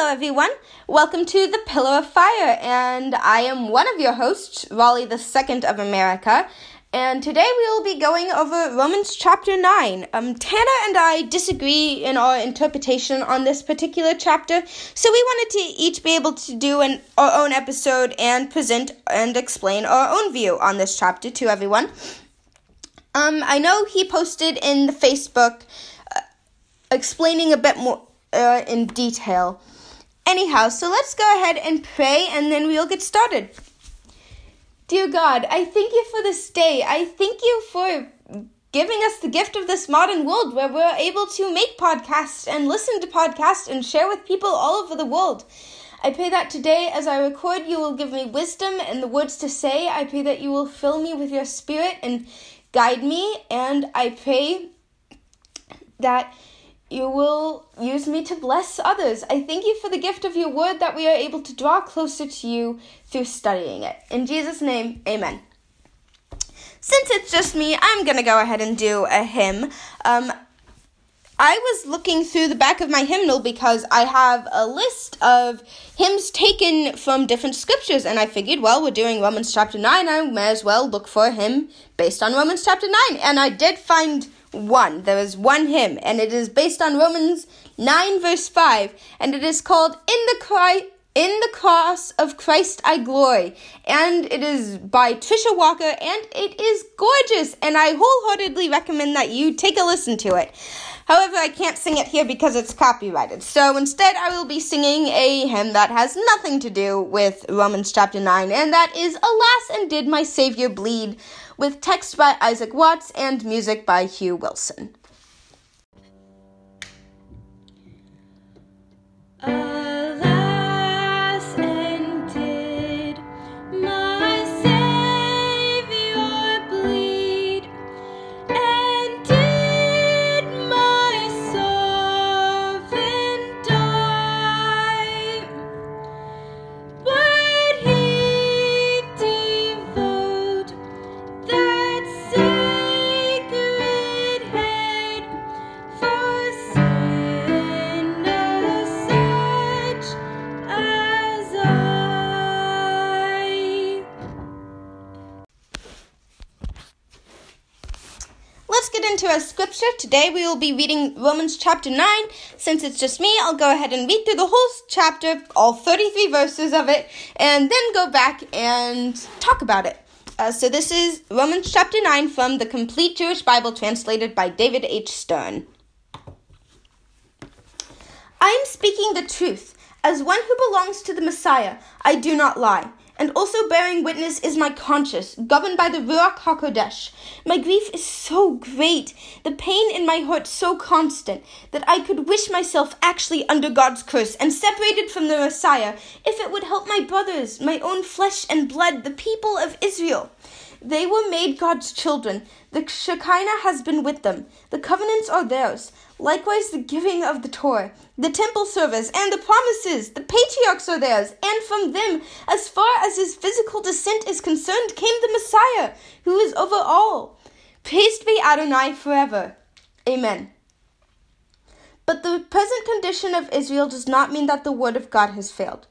Hello, everyone. Welcome to the Pillar of Fire, and I am one of your hosts, Raleigh II of America. And today we will be going over Romans chapter 9. Um, Tanner and I disagree in our interpretation on this particular chapter, so we wanted to each be able to do an, our own episode and present and explain our own view on this chapter to everyone. Um, I know he posted in the Facebook uh, explaining a bit more uh, in detail. Anyhow, so let's go ahead and pray and then we'll get started. Dear God, I thank you for this day. I thank you for giving us the gift of this modern world where we're able to make podcasts and listen to podcasts and share with people all over the world. I pray that today, as I record, you will give me wisdom and the words to say. I pray that you will fill me with your spirit and guide me. And I pray that you will use me to bless others. I thank you for the gift of your word that we are able to draw closer to you through studying it. In Jesus' name, amen. Since it's just me, I'm going to go ahead and do a hymn. Um, I was looking through the back of my hymnal because I have a list of hymns taken from different scriptures, and I figured, well, we're doing Romans chapter 9, I may as well look for a hymn based on Romans chapter 9. And I did find one. There is one hymn, and it is based on Romans 9, verse 5, and it is called In the Christ. In the cross of Christ I glory. And it is by Trisha Walker, and it is gorgeous. And I wholeheartedly recommend that you take a listen to it. However, I can't sing it here because it's copyrighted. So instead, I will be singing a hymn that has nothing to do with Romans chapter 9, and that is Alas, and Did My Savior Bleed? With text by Isaac Watts and music by Hugh Wilson. into scripture. Today we will be reading Romans chapter 9. Since it's just me, I'll go ahead and read through the whole chapter, all 33 verses of it, and then go back and talk about it. Uh, so this is Romans chapter 9 from the Complete Jewish Bible translated by David H. Stern. I am speaking the truth. As one who belongs to the Messiah, I do not lie and also bearing witness is my conscience, governed by the Ruach HaKodesh. My grief is so great, the pain in my heart so constant, that I could wish myself actually under God's curse and separated from the Messiah, if it would help my brothers, my own flesh and blood, the people of Israel. They were made God's children. The Shekinah has been with them. The covenants are theirs. Likewise, the giving of the Torah, the temple service, and the promises, the patriarchs are theirs, and from them, as far as his physical descent is concerned, came the Messiah, who is over all. Praised be Adonai forever. Amen. But the present condition of Israel does not mean that the word of God has failed.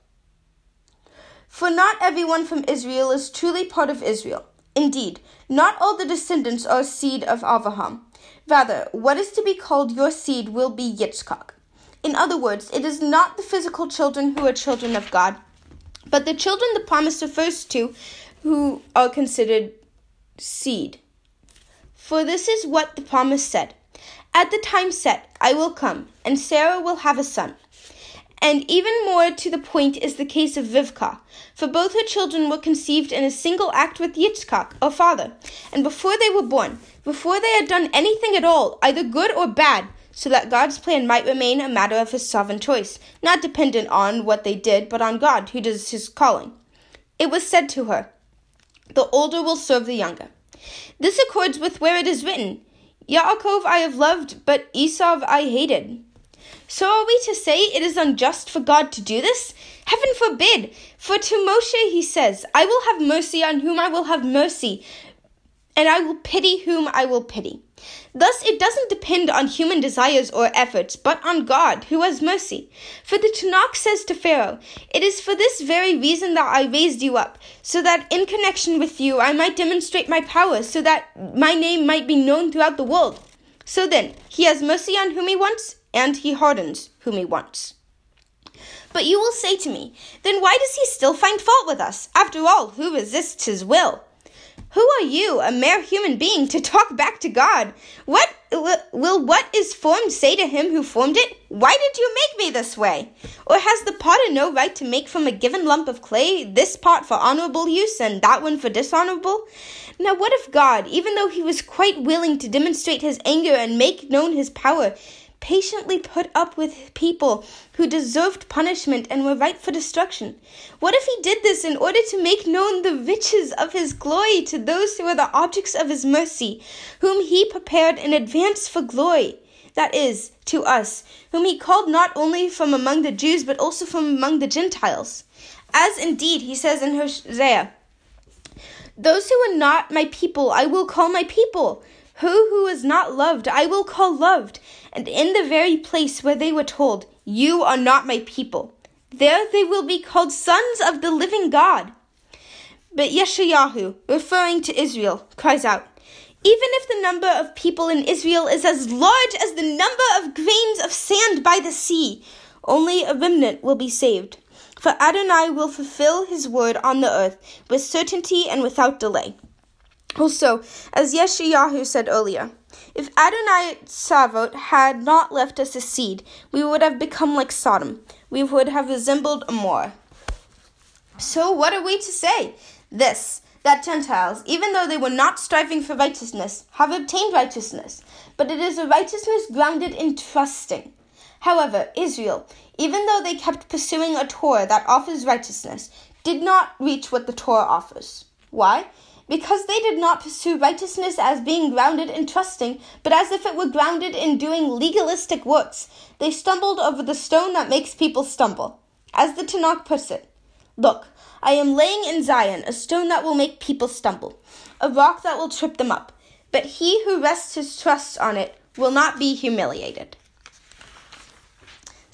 For not everyone from Israel is truly part of Israel. Indeed, not all the descendants are seed of Abraham. Rather, what is to be called your seed will be Yitzchak. In other words, it is not the physical children who are children of God, but the children the promise refers to who are considered seed. For this is what the promise said At the time set, I will come, and Sarah will have a son. And even more to the point is the case of Rivka, for both her children were conceived in a single act with Yitzchak, her father, and before they were born, before they had done anything at all, either good or bad, so that God's plan might remain a matter of his sovereign choice, not dependent on what they did, but on God, who does his calling. It was said to her, The older will serve the younger. This accords with where it is written, Yaakov I have loved, but Esau I hated. So are we to say it is unjust for God to do this? Heaven forbid! For to Moshe he says, I will have mercy on whom I will have mercy, and I will pity whom I will pity. Thus, it doesn't depend on human desires or efforts, but on God, who has mercy. For the Tanakh says to Pharaoh, It is for this very reason that I raised you up, so that in connection with you I might demonstrate my power, so that my name might be known throughout the world. So then, he has mercy on whom he wants, and he hardens whom he wants. But you will say to me, Then why does he still find fault with us? After all, who resists his will? Who are you, a mere human being, to talk back to God? What will what is formed say to him who formed it? Why did you make me this way? Or has the potter no right to make from a given lump of clay this pot for honorable use and that one for dishonorable? Now, what if God, even though he was quite willing to demonstrate his anger and make known his power, patiently put up with people who deserved punishment and were ripe for destruction? What if he did this in order to make known the riches of his glory to those who were the objects of his mercy, whom he prepared in advance for glory? That is, to us, whom he called not only from among the Jews, but also from among the Gentiles. As indeed he says in Hosea, Those who are not my people I will call my people who who is not loved, I will call loved. And in the very place where they were told, You are not my people, there they will be called sons of the living God. But Yeshayahu, referring to Israel, cries out, Even if the number of people in Israel is as large as the number of grains of sand by the sea, only a remnant will be saved. For Adonai will fulfill his word on the earth with certainty and without delay. Also, as Yeshayahu said earlier, if Adonai Tzva'ot had not left us a seed, we would have become like Sodom. We would have resembled Amor. So, what are we to say? This that Gentiles, even though they were not striving for righteousness, have obtained righteousness, but it is a righteousness grounded in trusting. However, Israel, even though they kept pursuing a Torah that offers righteousness, did not reach what the Torah offers. Why? Because they did not pursue righteousness as being grounded in trusting, but as if it were grounded in doing legalistic works. They stumbled over the stone that makes people stumble. As the Tanakh puts it, Look, I am laying in Zion a stone that will make people stumble, a rock that will trip them up. But he who rests his trust on it will not be humiliated.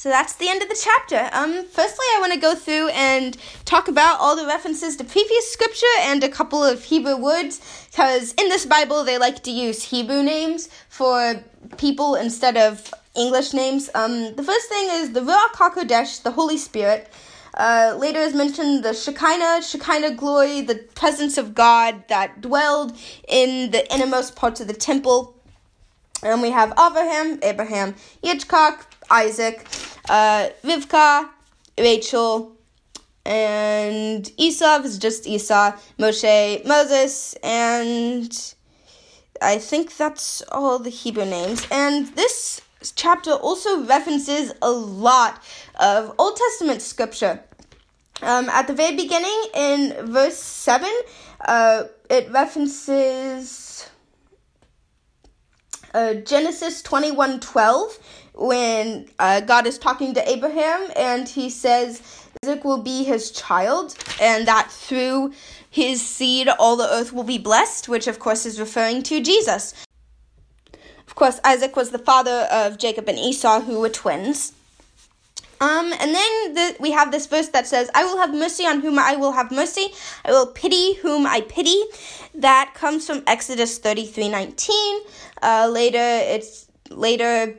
So that's the end of the chapter. Um, firstly, I want to go through and talk about all the references to previous scripture and a couple of Hebrew words, because in this Bible they like to use Hebrew names for people instead of English names. Um, the first thing is the Ruach HaKodesh, the Holy Spirit. Uh, later is mentioned the Shekinah, Shekinah glory, the presence of God that dwelled in the innermost parts of the temple. And we have Abraham, Abraham, Yitzchak, Isaac, uh, Rivka, Rachel, and Esau is just Esau, Moshe, Moses, and I think that's all the Hebrew names. And this chapter also references a lot of Old Testament scripture. Um, at the very beginning, in verse 7, uh, it references uh, Genesis 21 12 when uh, God is talking to Abraham and he says Isaac will be his child and that through his seed all the earth will be blessed, which of course is referring to Jesus. Of course, Isaac was the father of Jacob and Esau, who were twins. Um, and then the, we have this verse that says, I will have mercy on whom I will have mercy. I will pity whom I pity. That comes from Exodus 33 19. Uh, later, it's later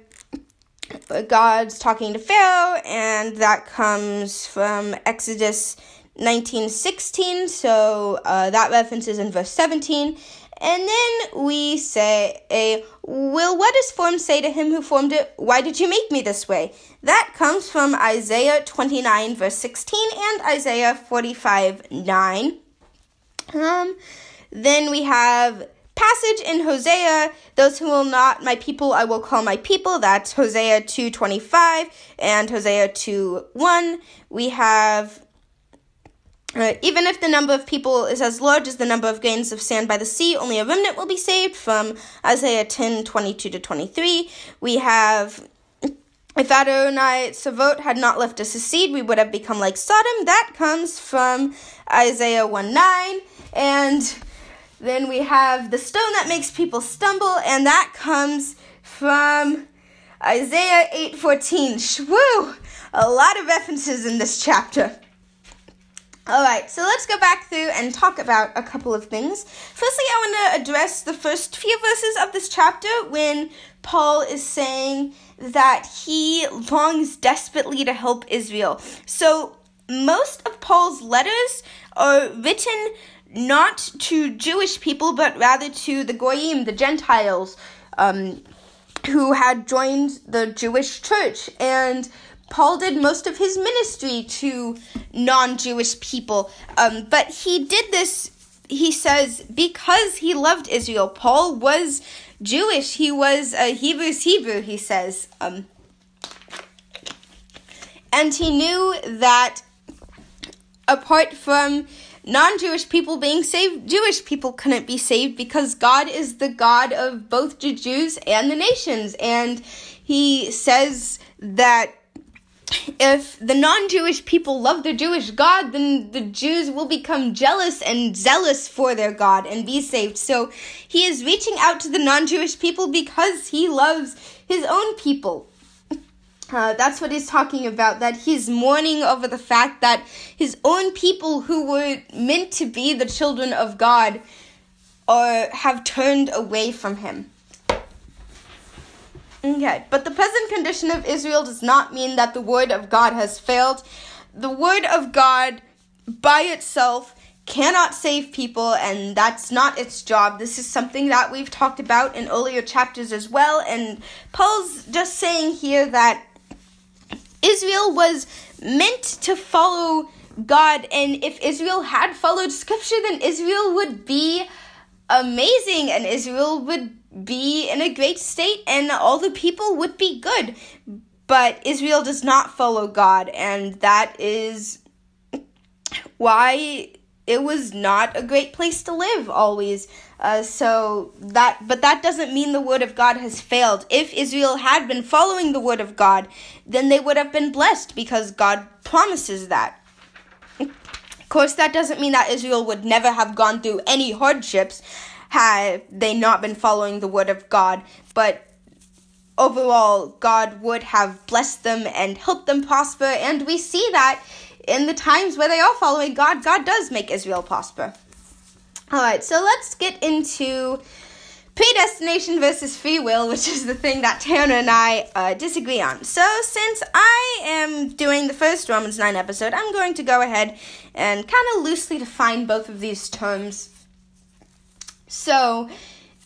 God's talking to Pharaoh, and that comes from Exodus 19:16. So uh, that reference is in verse 17. And then we say, a, Will what is formed say to him who formed it, Why did you make me this way? That comes from Isaiah 29, verse 16, and Isaiah 45, 9. Um, then we have passage in Hosea, those who will not my people I will call my people. That's Hosea 2:25 and Hosea 2:1. We have uh, even if the number of people is as large as the number of grains of sand by the sea, only a remnant will be saved from Isaiah 10 22 to 23. We have, if Adonai Tzva'ot had not left us a seed, we would have become like Sodom. That comes from Isaiah 1 9. And Then we have the stone that makes people stumble, and that comes from Isaiah 8:14. Shwoo! A lot of references in this chapter. Alright, so let's go back through and talk about a couple of things. Firstly, I want to address the first few verses of this chapter when Paul is saying that he longs desperately to help Israel. So, most of Paul's letters are written not to Jewish people, but rather to the Goyim, the Gentiles, um, who had joined the Jewish church. And Paul did most of his ministry to non Jewish people. Um, but he did this, he says, because he loved Israel. Paul was Jewish, he was a Hebrew's Hebrew, he says. Um, and he knew that apart from non Jewish people being saved, Jewish people couldn't be saved because God is the God of both the Jews and the nations. And he says that if the non Jewish people love the Jewish God, then the Jews will become jealous and zealous for their God and be saved. So he is reaching out to the non Jewish people because he loves his own people. Uh, that's what he's talking about, that he's mourning over the fact that his own people who were meant to be the children of God are, have turned away from him. Okay, but the present condition of Israel does not mean that the word of God has failed. The word of God by itself cannot save people, and that's not its job. This is something that we've talked about in earlier chapters as well, and Paul's just saying here that Israel was meant to follow God, and if Israel had followed Scripture, then Israel would be amazing, and Israel would be in a great state and all the people would be good. But Israel does not follow God, and that is why it was not a great place to live always. Uh, so that, but that doesn't mean the word of God has failed. If Israel had been following the word of God, then they would have been blessed because God promises that. Of course, that doesn't mean that Israel would never have gone through any hardships had they not been following the word of God. But overall, God would have blessed them and helped them prosper. And we see that in the times where they are following God, God does make Israel prosper. All right, so let's get into predestination versus free will, which is the thing that Tanner and I uh, disagree on. So, since I am doing the first Romans 9 episode, I'm going to go ahead and kind of loosely define both of these terms so,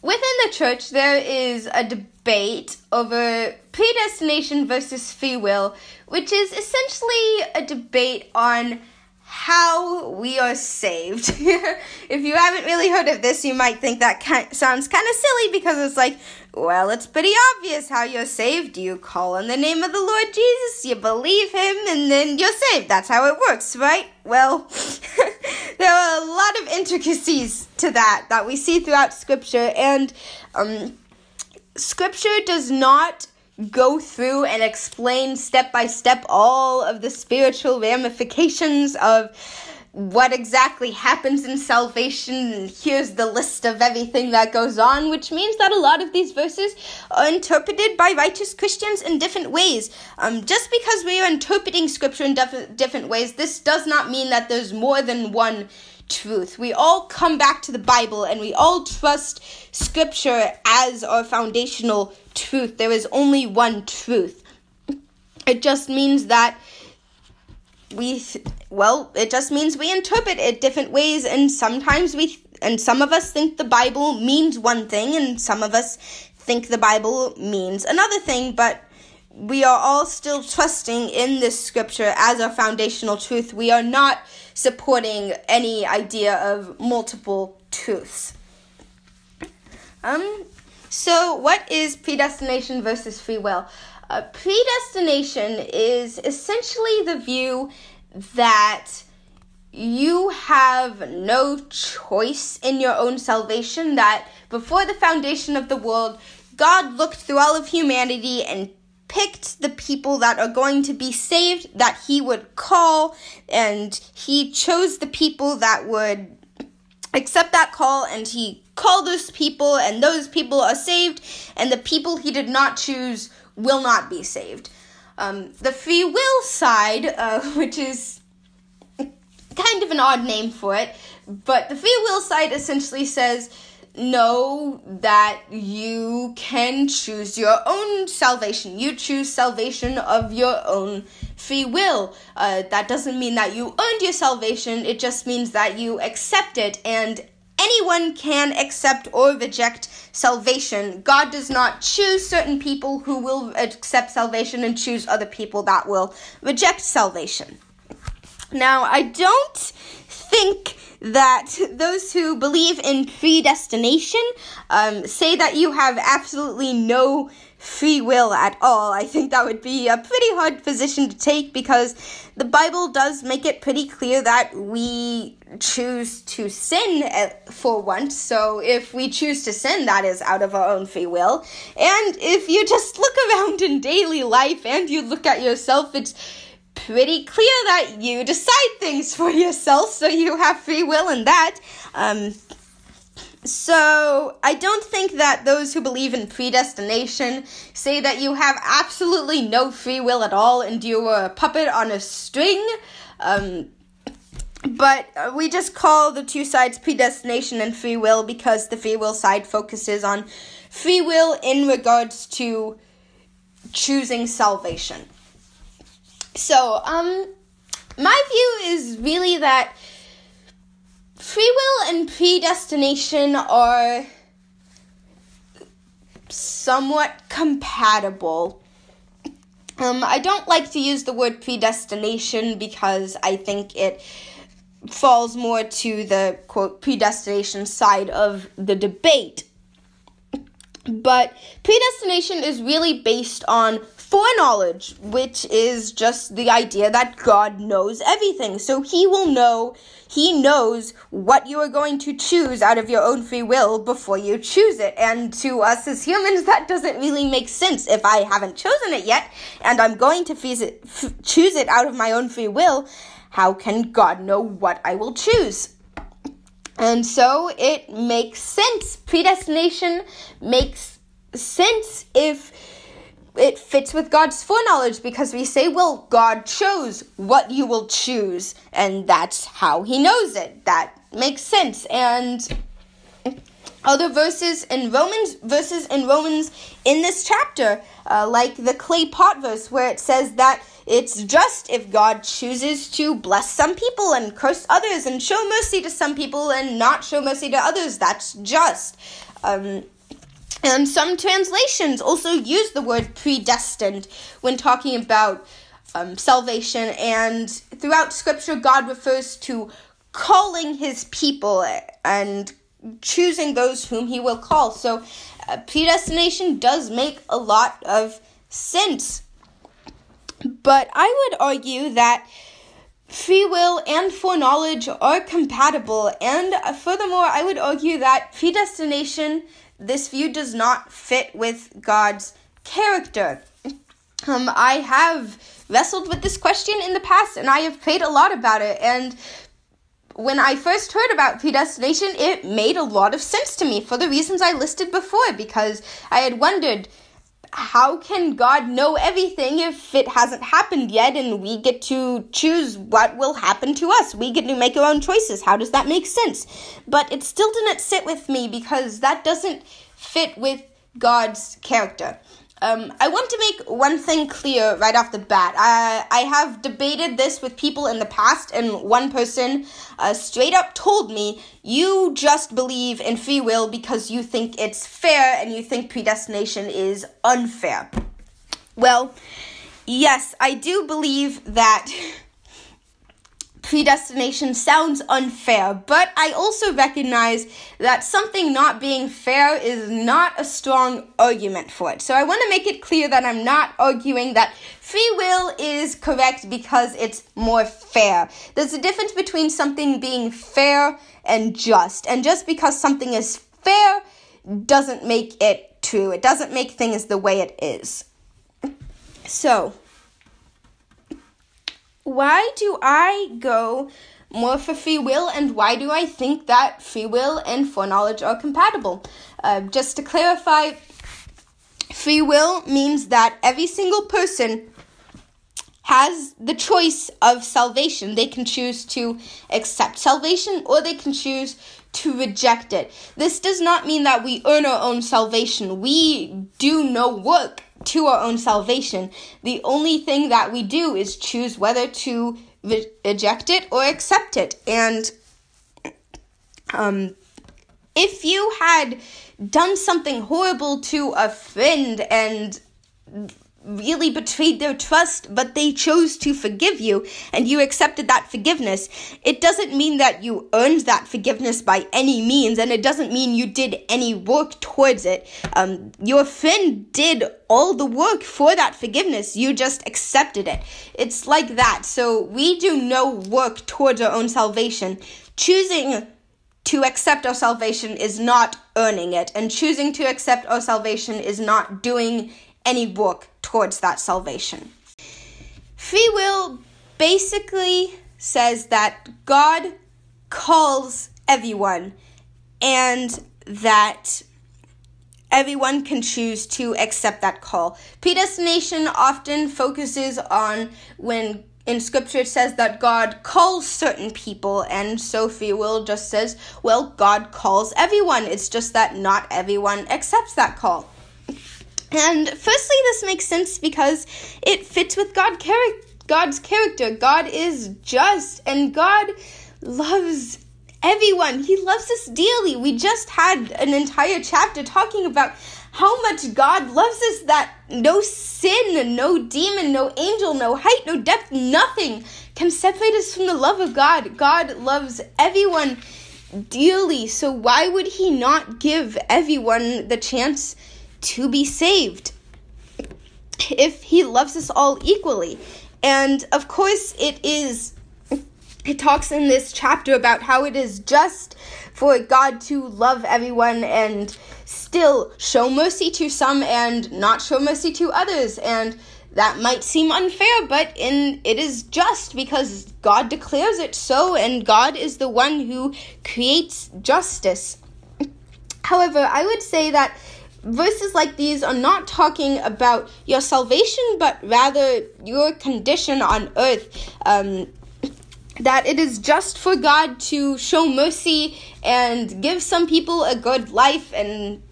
within the church, there is a debate over predestination versus free will, which is essentially a debate on how we are saved. if you haven't really heard of this, you might think that sounds kind of silly because it's like, well, it's pretty obvious how you're saved. You call on the name of the Lord Jesus, you believe Him, and then you're saved. That's how it works, right? Well, there are a lot of intricacies to that that we see throughout Scripture, and um, Scripture does not go through and explain step by step all of the spiritual ramifications of what exactly happens in salvation, and here's the list of everything that goes on, which means that a lot of these verses are interpreted by righteous Christians in different ways. Um, just because we are interpreting scripture in def- different ways, this does not mean that there's more than one truth. We all come back to the Bible and we all trust scripture as our foundational truth. There is only one truth. It just means that we well it just means we interpret it different ways and sometimes we and some of us think the bible means one thing and some of us think the bible means another thing but we are all still trusting in this scripture as our foundational truth. We are not supporting any idea of multiple truths. Um so what is predestination versus free will uh, predestination is essentially the view that you have no choice in your own salvation, that before the foundation of the world, God looked through all of humanity and picked the people that are going to be saved that he would call, and he chose the people that would accept that call and he called those people and those people are saved and the people he did not choose will not be saved um, the free will side uh, which is kind of an odd name for it but the free will side essentially says know that you can choose your own salvation. You choose salvation of your own free will. Uh, that doesn't mean that you earned your salvation, it just means that you accept it, and anyone can accept or reject salvation. God does not choose certain people who will accept salvation and choose other people that will reject salvation. Now, I don't think that those who believe in predestination um, say that you have absolutely no free will at all. I think that would be a pretty hard position to take because the Bible does make it pretty clear that we choose to sin uh, for once. So if we choose to sin, that is out of our own free will. And if you just look around in daily life and you look at yourself, it's pretty clear that you decide things for yourself, so you have free will in that. Um, so, I don't think that those who believe in predestination say that you have absolutely no free will at all and you are a puppet on a string. Um, but we just call the two sides predestination and free will because the free will side focuses on free will in regards to choosing salvation. So, um, my view is really that free will and predestination are somewhat compatible. Um, I don't like to use the word predestination because I think it falls more to the quote predestination side of the debate. But predestination is really based on foreknowledge, which is just the idea that God knows everything. So he will know, he knows what you are going to choose out of your own free will before you choose it. And to us as humans, that doesn't really make sense. If I haven't chosen it yet and I'm going to f- choose it out of my own free will, how can God know what I will choose? And so it makes sense. Predestination makes sense if it fits with God's foreknowledge because we say, well, God chose what you will choose, and that's how He knows it. That makes sense. And other verses in Romans, verses in Romans in this chapter, uh, like the clay pot verse, where it says that it's just if God chooses to bless some people and curse others and show mercy to some people and not show mercy to others. That's just. Um, and some translations also use the word predestined when talking about um, salvation. And throughout Scripture, God refers to calling his people and choosing those whom he will call. So, uh, predestination does make a lot of sense. But I would argue that free will and foreknowledge are compatible. And uh, furthermore, I would argue that predestination this view does not fit with God's character. Um, I have wrestled with this question in the past and I have prayed a lot about it. And when I first heard about predestination, it made a lot of sense to me for the reasons I listed before because I had wondered how can God know everything if it hasn't happened yet and we get to choose what will happen to us? We get to make our own choices. How does that make sense? But it still didn't sit with me because that doesn't fit with God's character. Um, I want to make one thing clear right off the bat. I, I have debated this with people in the past, and one person uh, straight up told me, You just believe in free will because you think it's fair and you think predestination is unfair. Well, yes, I do believe that predestination sounds unfair, but I also recognize that something not being fair is not a strong argument for it. So I want to make it clear that I'm not arguing that free will is correct because it's more fair. There's a difference between something being fair and just. And just because something is fair doesn't make it true. It doesn't make things the way it is. So, why do I go more for free will and why do I think that free will and foreknowledge are compatible. Uh, just to clarify, free will means that every single person has the choice of salvation. They can choose to accept salvation or they can choose to reject it. This does not mean that we earn our own salvation. We do no work to our own salvation. The only thing that we do is choose whether to reject it or accept it. And um, if you had done something horrible to a friend and really betrayed their trust, but they chose to forgive you and you accepted that forgiveness, it doesn't mean that you earned that forgiveness by any means, and it doesn't mean you did any work towards it. Um, your friend did all the work for that forgiveness, you just accepted it. It's like that. So we do no work towards our own salvation. Choosing to accept our salvation is not earning it, and choosing to accept our salvation is not doing any work towards that salvation. Free will basically says that God calls everyone and that everyone can choose to accept that call. Predestination often focuses on when in scripture it says that God calls certain people, and so free will just says, well, God calls everyone. It's just that not everyone accepts that call. And firstly, this makes sense because it fits with God char- God's character. God is just and God loves everyone. He loves us dearly. We just had an entire chapter talking about how much God loves us that no sin, no demon, no angel, no height, no depth, nothing can separate us from the love of God. God loves everyone dearly. So why would he not give everyone the chance to be saved if he loves us all equally. And of course, it is, it talks in this chapter about how it is just for God to love everyone and still show mercy to some and not show mercy to others. And that might seem unfair, but in it is just because God declares it so, and God is the one who creates justice. However, I would say that verses like these are not talking about your salvation, but rather your condition on earth. Um, that it is just for God to show mercy and give some people a good life, and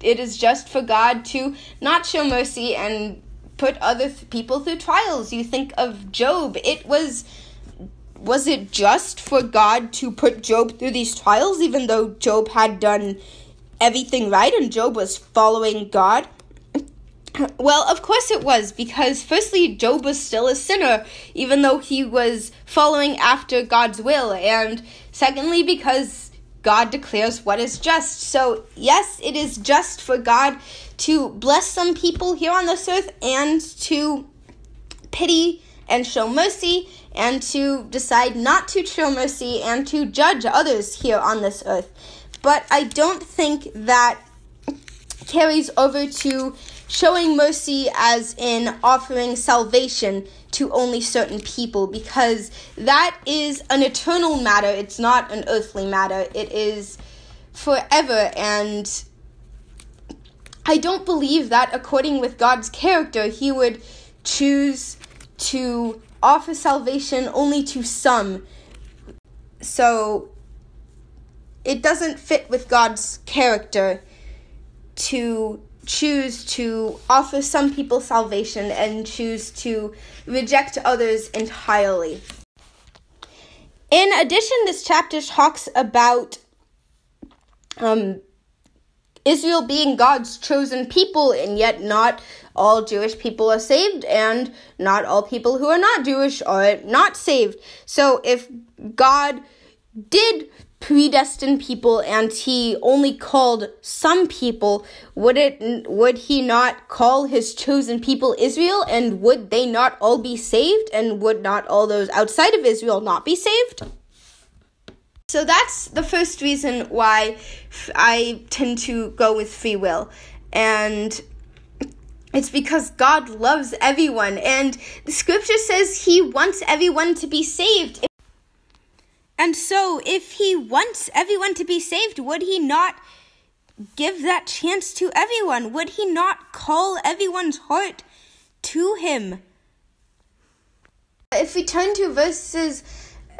it is just for God to not show mercy and put other th- people through trials. You think of Job, it was. Was it just for God to put Job through these trials, even though Job had done everything right and Job was following God? Well, of course it was, because firstly, Job was still a sinner, even though he was following after God's will, and secondly, because God declares what is just. So, yes, it is just for God to bless some people here on this earth and to pity and show mercy and to decide not to show mercy and to judge others here on this earth but I don't think that carries over to showing mercy as in offering salvation to only certain people because that is an eternal matter. It's not an earthly matter. It is forever and I don't believe that according with God's character he would choose to offer salvation only to some. So it doesn't fit with God's character to choose to offer some people salvation and choose to reject others entirely. In addition, this chapter talks about um, Israel being God's chosen people, and yet not all Jewish people are saved, and not all people who are not Jewish are not saved. So, if God did predestined people and he only called some people would it would he not call his chosen people Israel? And would they not all be saved? And would not all those outside of Israel not be saved? So that's the first reason why I tend to go with free will. And it's because God loves everyone. And the scripture says he wants everyone to be saved And so, if he wants everyone to be saved, would he not give that chance to everyone? Would he not call everyone's heart to him? If we turn to verses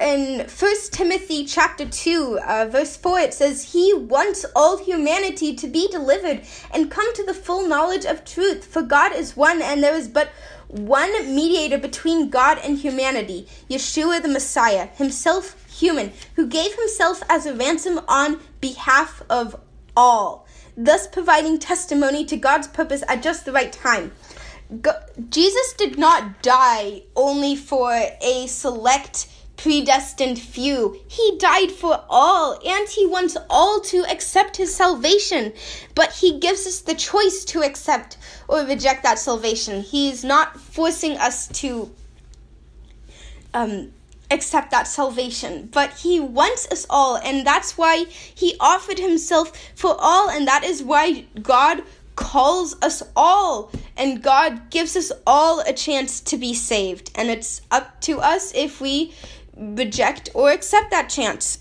in First Timothy chapter 2, uh, verse 4, it says, He wants all humanity to be delivered and come to the full knowledge of truth. For God is one, and there is but one mediator between God and humanity, Yeshua the Messiah, himself human, who gave himself as a ransom on behalf of all, thus providing testimony to God's purpose at just the right time. Jesus did not die only for a select predestined few. He died for all, and He wants all to accept His salvation. But He gives us the choice to accept or reject that salvation. He's not forcing us to um, accept that salvation, but He wants us all, and that's why He offered Himself for all, and that is why God calls us all and God gives us all a chance to be saved and it's up to us if we reject or accept that chance.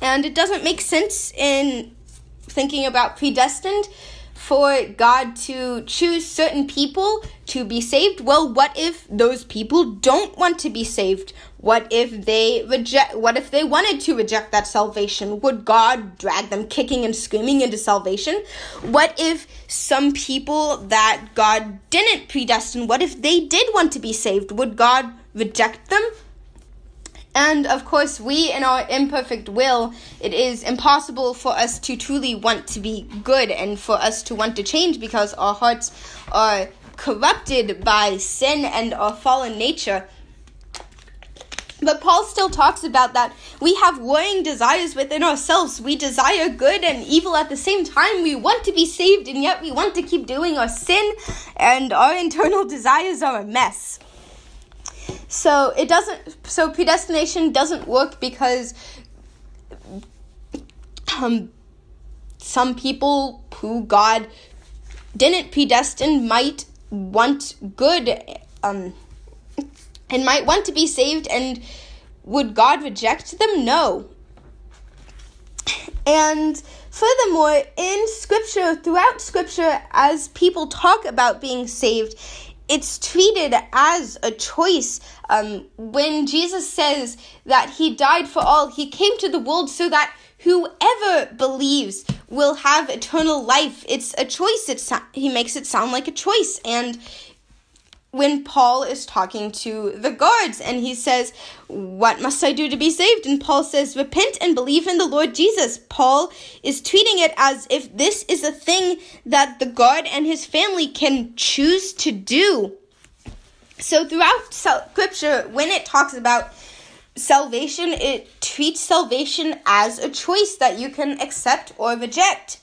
And it doesn't make sense in thinking about predestined for God to choose certain people to be saved. Well, what if those people don't want to be saved? What if they reject what if they wanted to reject that salvation? Would God drag them kicking and screaming into salvation? What if some people that God didn't predestine, what if they did want to be saved? Would God reject them? And of course, we, in our imperfect will, it is impossible for us to truly want to be good and for us to want to change because our hearts are corrupted by sin and our fallen nature. But Paul still talks about that we have warring desires within ourselves. We desire good and evil at the same time. We want to be saved, and yet we want to keep doing our sin, and our internal desires are a mess. So it doesn't. So predestination doesn't work because um, some people who God didn't predestine might want good um, and might want to be saved and would God reject them? No. And furthermore, in scripture, throughout scripture, as people talk about being saved, it's treated as a choice. Um, when Jesus says that he died for all, he came to the world so that whoever believes will have eternal life. It's a choice. It's, he makes it sound like a choice. And when Paul is talking to the guards and he says, What must I do to be saved? And Paul says, Repent and believe in the Lord Jesus. Paul is treating it as if this is a thing that the guard and his family can choose to do. So, throughout scripture, when it talks about salvation, it treats salvation as a choice that you can accept or reject.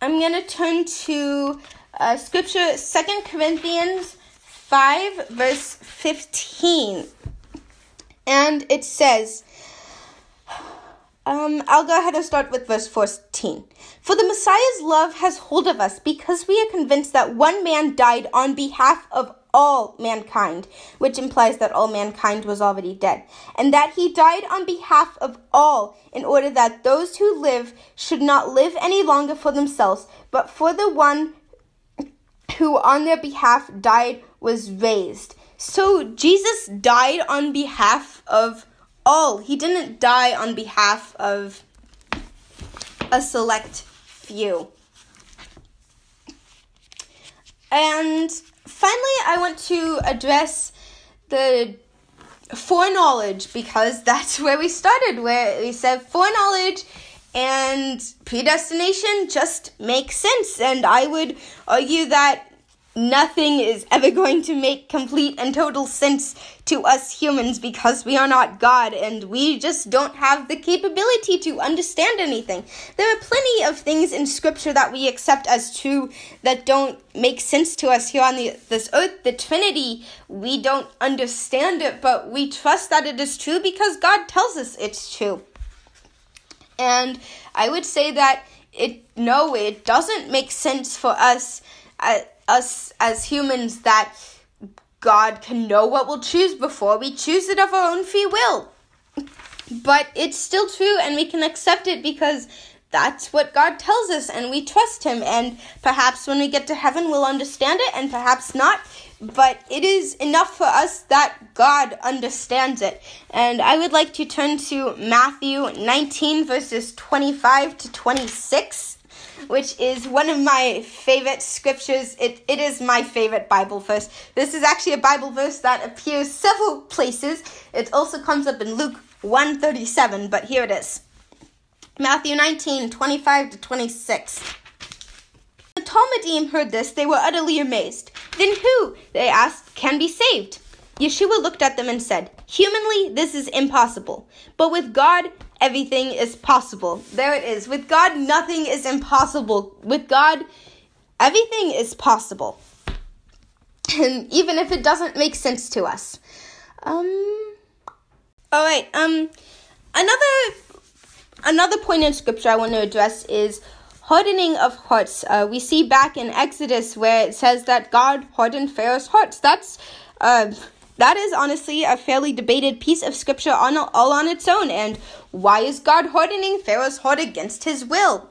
I'm going to turn to uh, scripture, Second Corinthians 5, verse 15. And it says, um, I'll go ahead and start with verse 14. For the Messiah's love has hold of us because we are convinced that one man died on behalf of all mankind, which implies that all mankind was already dead, and that he died on behalf of all in order that those who live should not live any longer for themselves, but for the one who on their behalf died was raised. So Jesus died on behalf of all. He didn't die on behalf of a select few. And finally, I want to address the foreknowledge because that's where we started, where we said foreknowledge and predestination just makes sense. And I would argue that nothing is ever going to make complete and total sense to us humans because we are not God and we just don't have the capability to understand anything. There are plenty of things in scripture that we accept as true that don't make sense to us here on the, this earth. The Trinity, we don't understand it, but we trust that it is true because God tells us it's true. And I would say that it no, it doesn't make sense for us uh, us as humans that God can know what we'll choose before we choose it of our own free will. But it's still true, and we can accept it because that's what God tells us, and we trust Him. And perhaps when we get to heaven, we'll understand it, and perhaps not. But it is enough for us that God understands it. And I would like to turn to Matthew 19, verses 25 to 26 which is one of my favorite scriptures. It, it is my favorite Bible verse. This is actually a Bible verse that appears several places. It also comes up in Luke 137, but here it is. Matthew 19, 25 to 26. The Talmidim heard this, they were utterly amazed. Then who, they asked, can be saved? Yeshua looked at them and said, Humanly, this is impossible, but with God, everything is possible. There it is. With God, nothing is impossible. With God, everything is possible. And even if it doesn't make sense to us. Um All right, um another another point in scripture I want to address is hardening of hearts. Uh, we see back in Exodus where it says that God hardened Pharaoh's hearts. That's uh, that is honestly a fairly debated piece of scripture on all on its own. And why is God hardening Pharaoh's heart against his will?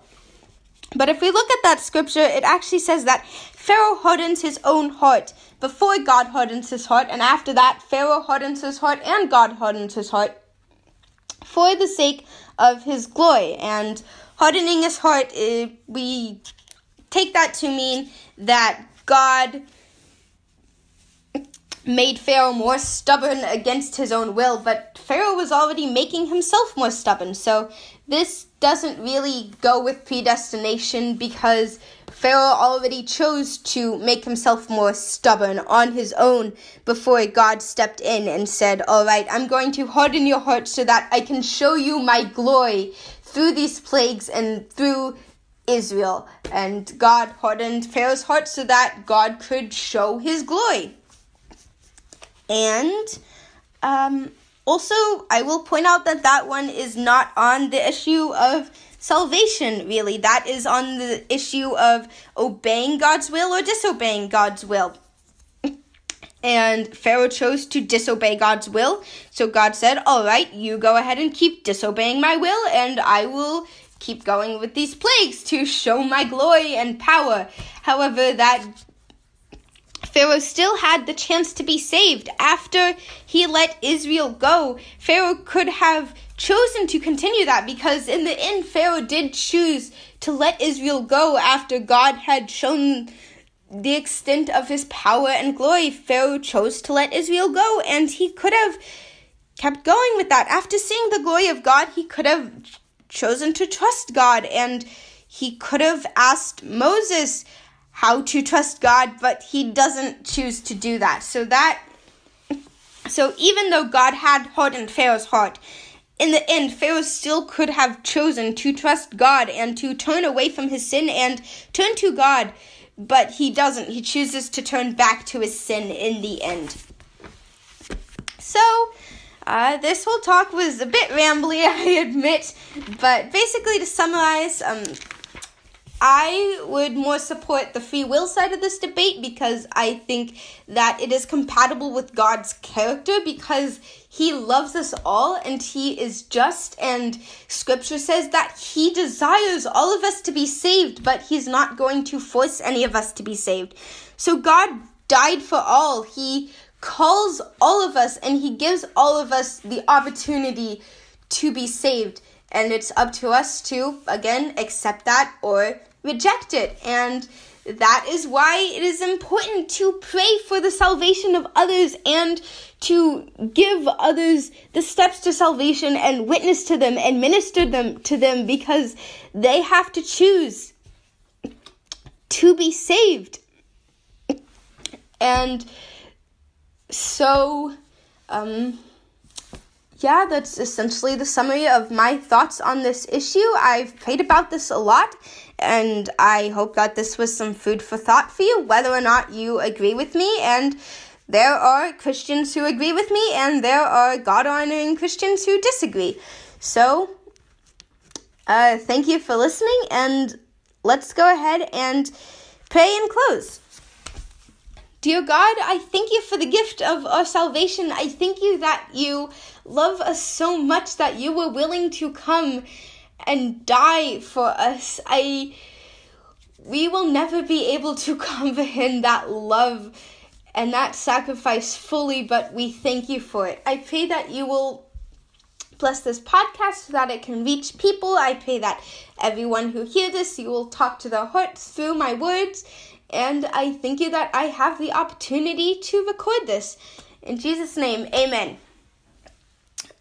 But if we look at that scripture, it actually says that Pharaoh hardens his own heart before God hardens his heart, and after that, Pharaoh hardens his heart and God hardens his heart for the sake of his glory. And hardening his heart, eh, we take that to mean that God made Pharaoh more stubborn against his own will, but Pharaoh was already making himself more stubborn. So this doesn't really go with predestination because Pharaoh already chose to make himself more stubborn on his own before God stepped in and said, All right, I'm going to harden your heart so that I can show you my glory through these plagues and through Israel. And God hardened Pharaoh's heart so that God could show his glory. And um, also, I will point out that that one is not on the issue of salvation, really. That is on the issue of obeying God's will or disobeying God's will. And Pharaoh chose to disobey God's will. So God said, All right, you go ahead and keep disobeying my will, and I will keep going with these plagues to show my glory and power. However, that Pharaoh still had the chance to be saved. After he let Israel go, Pharaoh could have chosen to continue that because in the end, Pharaoh did choose to let Israel go after God had shown the extent of his power and glory. Pharaoh chose to let Israel go, and he could have kept going with that. After seeing the glory of God, he could have chosen to trust God, and he could have asked Moses how to trust God, but he doesn't choose to do that. So that so even though God had hardened Pharaoh's heart, in the end Pharaoh still could have chosen to trust God and to turn away from his sin and turn to God, but he doesn't. He chooses to turn back to his sin in the end. So, uh, this whole talk was a bit rambly, I admit, but basically to summarize, um, I would more support the free will side of this debate because I think that it is compatible with God's character because he loves us all and he is just and scripture says that he desires all of us to be saved but he's not going to force any of us to be saved. So God died for all. He calls all of us and he gives all of us the opportunity to be saved and it's up to us to again accept that or reject it. And that is why it is important to pray for the salvation of others and to give others the steps to salvation and witness to them and minister them to them because they have to choose to be saved. And so um yeah, that's essentially the summary of my thoughts on this issue. I've prayed about this a lot and I hope that this was some food for thought for you, whether or not you agree with me. And there are Christians who agree with me, and there are God honoring Christians who disagree. So, uh, thank you for listening, and let's go ahead and pray and close. Dear God, I thank you for the gift of our salvation. I thank you that you love us so much that you were willing to come and die for us. I we will never be able to comprehend that love and that sacrifice fully, but we thank you for it. I pray that you will bless this podcast so that it can reach people. I pray that everyone who hear this, you will talk to their hearts through my words. And I thank you that I have the opportunity to record this. In Jesus' name, amen.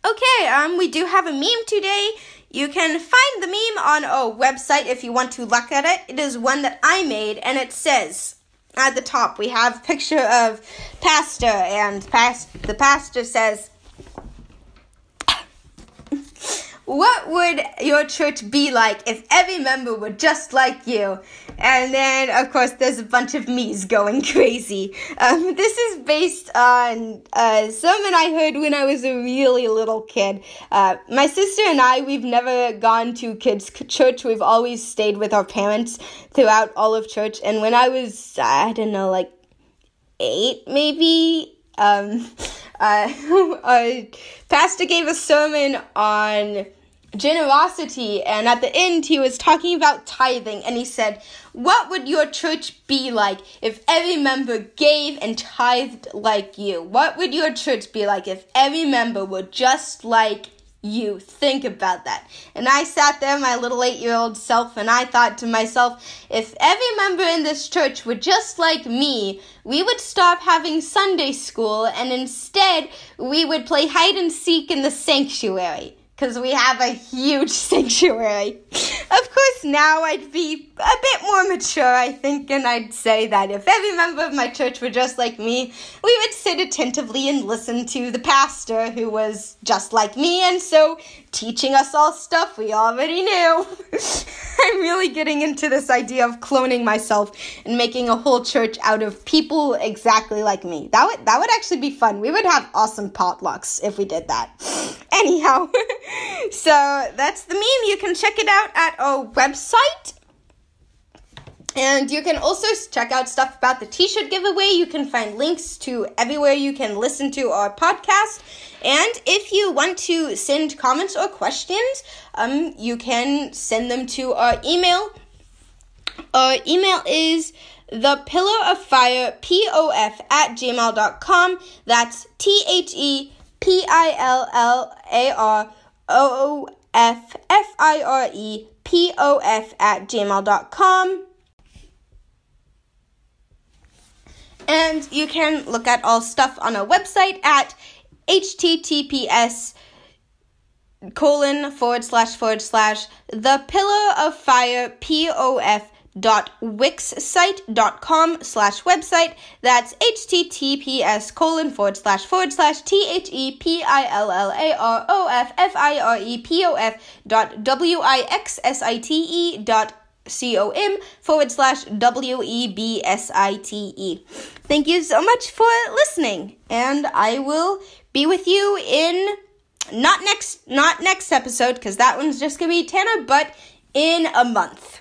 Okay, um, we do have a meme today. You can find the meme on a website if you want to look at it. It is one that I made, and it says at the top we have picture of pastor, and past the pastor says, what would your church be like if every member were just like you? And then, of course, there's a bunch of me's going crazy. Um, this is based on a sermon I heard when I was a really little kid. Uh, my sister and I, we've never gone to kids' church. We've always stayed with our parents throughout all of church. And when I was, I don't know, like eight, maybe, um, uh, a pastor gave a sermon on generosity. And at the end he was talking about tithing and he said what would your church be like if every member gave and tithed like you? What would your church be like if every member were just like you? Think about that. And i sat there my little eight year old self and i thought to myself if every member in this church were just like me we would stop having sunday school and instead we would play hide and seek in the sanctuary because we have a huge sanctuary. Of course, now I'd be a bit more mature, I think, and I'd say that if every member of my church were just like me, we would sit attentively and listen to the pastor who was just like me, and so teaching us all stuff we already knew. I'm really getting into this idea of cloning myself and making a whole church out of people exactly like me. That would that would actually be fun. We would have awesome potlucks if we did that. Anyhow, so that's the meme. You can check it out at our website. And you can also check out stuff about the t shirt giveaway. You can find links to everywhere you can listen to our podcast. And if you want to send comments or questions, um, you can send them to our email. Our email is the pillar of fire pof at gmail.com. That's T H E P I L L A R O F F I R E P O F at gmail.com. And you can look at all stuff on our website at https colon forward slash forward slash the pillar of fire pof dot wix site dot com slash website. That's https colon forward slash forward slash t-h-e-p-i-l-l-a-r-o-f-f-i-r-e-p-o-f dot w-i-x-s-i-t-e dot c-o-m forward slash w-e-b-s-i-t-e thank you so much for listening and i will be with you in not next not next episode because that one's just gonna be Tana, but in a month